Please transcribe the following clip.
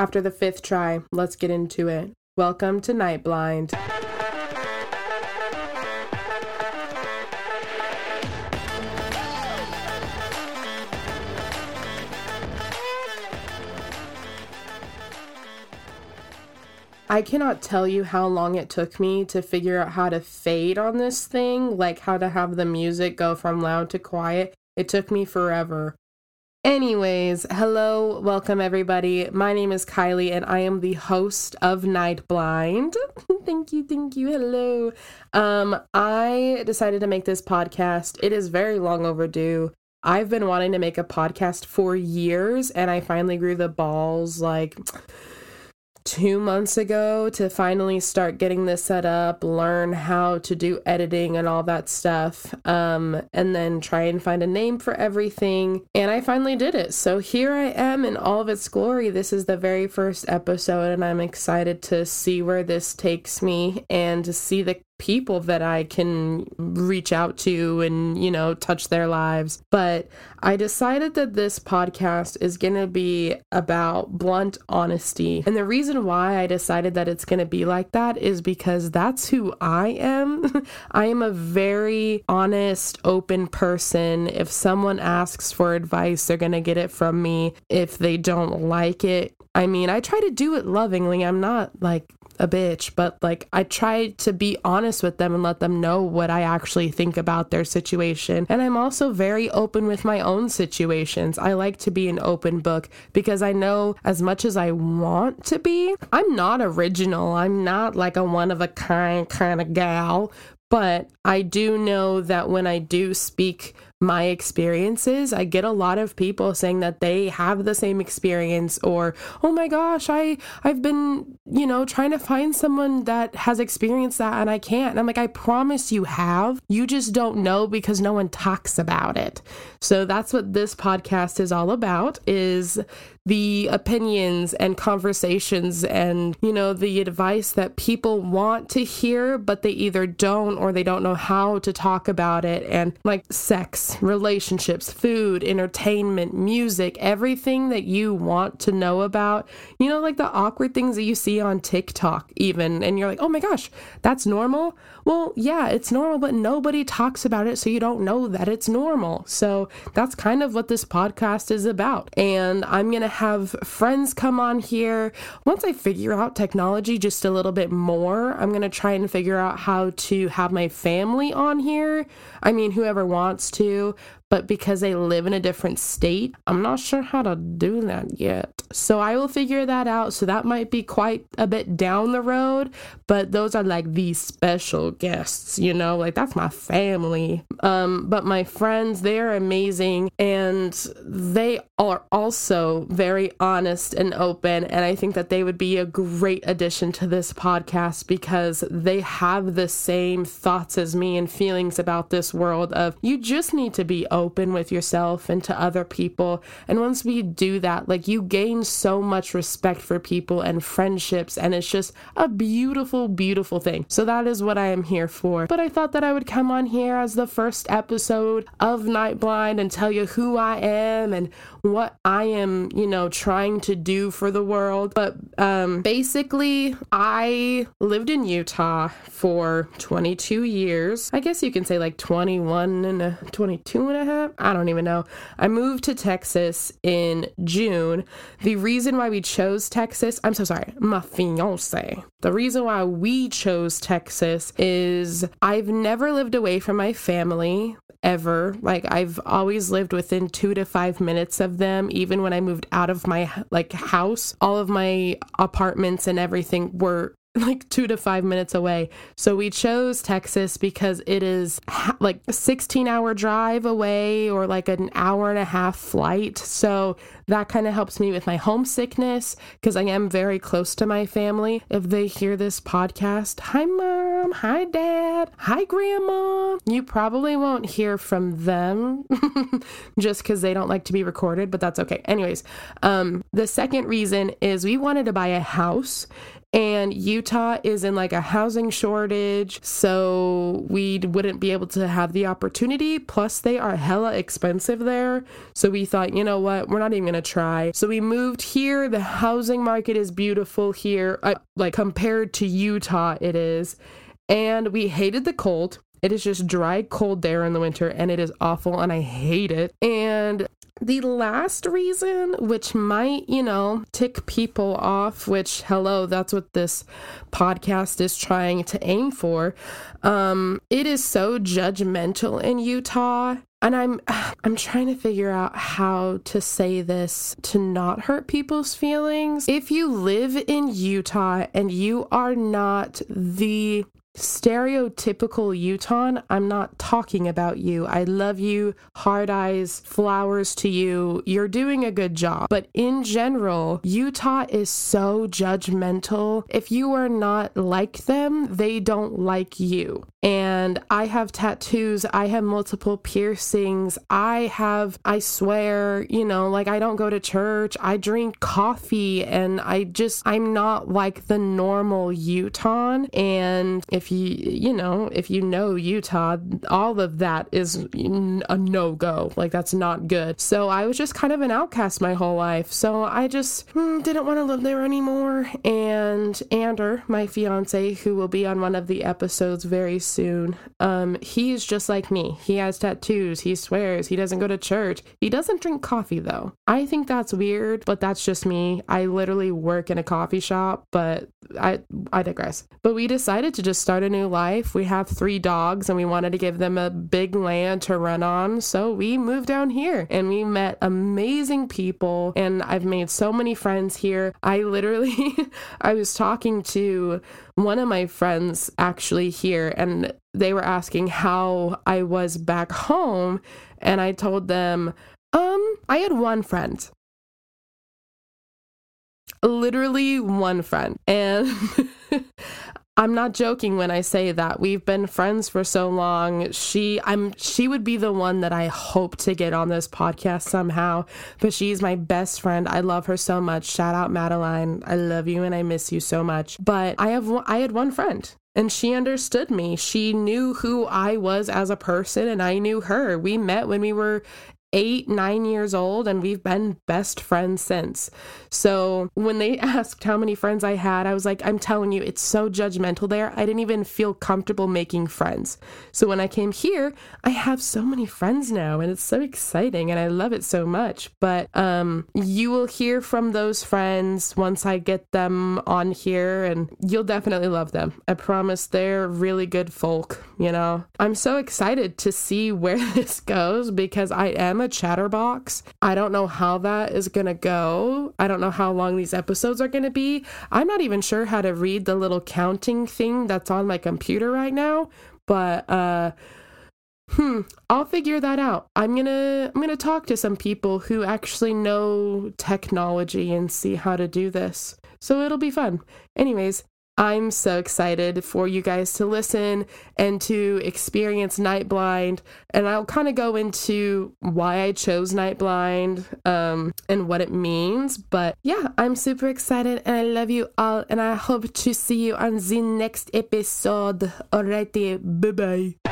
After the fifth try, let's get into it. Welcome to Night Blind. I cannot tell you how long it took me to figure out how to fade on this thing, like how to have the music go from loud to quiet. It took me forever. Anyways, hello, welcome everybody. My name is Kylee and I am the host of Night Blind. thank you, thank you. Hello. Um I decided to make this podcast. It is very long overdue. I've been wanting to make a podcast for years and I finally grew the balls like two months ago to finally start getting this set up, learn how to do editing and all that stuff, um, and then try and find a name for everything. And I finally did it. So here I am in all of its glory. This is the very first episode, and I'm excited to see where this takes me and to see the people that I can reach out to and, you know, touch their lives. But I decided that this podcast is going to be about blunt honesty. And the reason why I decided that it's going to be like that is because that's who I am. I am a very honest, open person. If someone asks for advice, they're going to get it from me. If they don't like it, I mean, I try to do it lovingly. I'm not like a bitch, but like I try to be honest with them and let them know what I actually think about their situation. And I'm also very open with my own situations. I like to be an open book because I know as much as I want to be, I'm not original. I'm not like a one of a kind kind of gal, but I do know that when I do speak my experiences, I get a lot of people saying that they have the same experience or, "Oh my gosh, I I've been, you know, trying to find someone that has experienced that and I can't." And I'm like, "I promise you have. You just don't know because no one talks about it." So that's what this podcast is all about is the opinions and conversations and, you know, the advice that people want to hear, but they either don't or they don't know how to talk about it. And like sex, relationships, food, entertainment, music, everything that you want to know about, you know, like the awkward things that you see on TikTok, even. And you're like, oh my gosh, that's normal. Well, yeah, it's normal, but nobody talks about it, so you don't know that it's normal. So that's kind of what this podcast is about. And I'm going to have friends come on here. Once I figure out technology just a little bit more, I'm going to try and figure out how to have my family on here. I mean, whoever wants to, to but because they live in a different state, I'm not sure how to do that yet. So I will figure that out. So that might be quite a bit down the road, but those are like these special guests, you know, like that's my family. Um, but my friends, they're amazing and they are also very honest and open. And I think that they would be a great addition to this podcast because they have the same thoughts as me and feelings about this world of you just need to be open open with yourself and to other people. And once we do that, like you gain so much respect for people and friendships, and it's just a beautiful, beautiful thing. So that is what I am here for. But I thought that I would come on here as the first episode of Night Blind and tell you who I am and what I am, you know, trying to do for the world. But um, basically, I lived in Utah for 22 years. I guess you can say like 21 and a 22 and a I don't even know. I moved to Texas in June. The reason why we chose Texas, I'm so sorry, my fiance. The reason why we chose Texas is I've never lived away from my family ever. Like I've always lived within 2 to 5 minutes of them even when I moved out of my like house. All of my apartments and everything were like two to five minutes away. So we chose Texas because it is ha- like a 16 hour drive away or like an hour and a half flight. So that kind of helps me with my homesickness because I am very close to my family. If they hear this podcast, hi mom, hi dad, hi grandma. You probably won't hear from them just because they don't like to be recorded, but that's okay. Anyways, um, the second reason is we wanted to buy a house and Utah is in like a housing shortage, so we wouldn't be able to have the opportunity. Plus, they are hella expensive there. So we thought, you know what, we're not even gonna try. So we moved here. The housing market is beautiful here, uh, like compared to Utah, it is. And we hated the cold. It is just dry, cold there in the winter, and it is awful, and I hate it. And the last reason, which might, you know, tick people off, which, hello, that's what this podcast is trying to aim for. Um, it is so judgmental in Utah. And I'm I'm trying to figure out how to say this to not hurt people's feelings. If you live in Utah and you are not the stereotypical Utah, I'm not talking about you. I love you, hard eyes, flowers to you. You're doing a good job. But in general, Utah is so judgmental. If you are not like them, they don't like you. And I have tattoos, I have multiple piercings, I have, I swear, you know, like I don't go to church, I drink coffee, and I just, I'm not like the normal Utah. And if you you know if you know Utah, all of that is a no go. Like that's not good. So I was just kind of an outcast my whole life. So I just hmm, didn't want to live there anymore. And Ander, my fiance, who will be on one of the episodes very soon, um, he's just like me. He has tattoos. He swears. He doesn't go to church. He doesn't drink coffee though. I think that's weird, but that's just me. I literally work in a coffee shop, but I I digress. But we decided to just start a new life. We have three dogs and we wanted to give them a big land to run on. So we moved down here and we met amazing people and I've made so many friends here. I literally I was talking to one of my friends actually here and they were asking how I was back home and I told them um I had one friend literally one friend. And I'm not joking when I say that. We've been friends for so long. She I'm she would be the one that I hope to get on this podcast somehow, but she's my best friend. I love her so much. Shout out Madeline. I love you and I miss you so much. But I have I had one friend and she understood me. She knew who I was as a person, and I knew her. We met when we were eight, nine years old, and we've been best friends since. So when they asked how many friends I had, I was like, I'm telling you, it's so judgmental there. I didn't even feel comfortable making friends. So when I came here, I have so many friends now, and it's so exciting, and I love it so much. But um, you will hear from those friends once I get them on here, and you'll definitely love them. I promise they're really good folk, you know? I'm so excited to see where this goes because I am a chatterbox. I don't know how that is going to go. I don't know how long these episodes are going to be. I'm not even sure how to read the little counting thing that's on my computer right now, but uh hmm i'll figure that out i'm gonna i'm gonna talk to some people who actually know technology and see how to do this so it'll be fun anyways I'm so excited for you guys to listen and to experience Night Blind. And I'll kind of go into why I chose Night Blind um, and what it means. But yeah, I'm super excited and I love you all. And I hope to see you on the next episode. Alrighty, bye bye.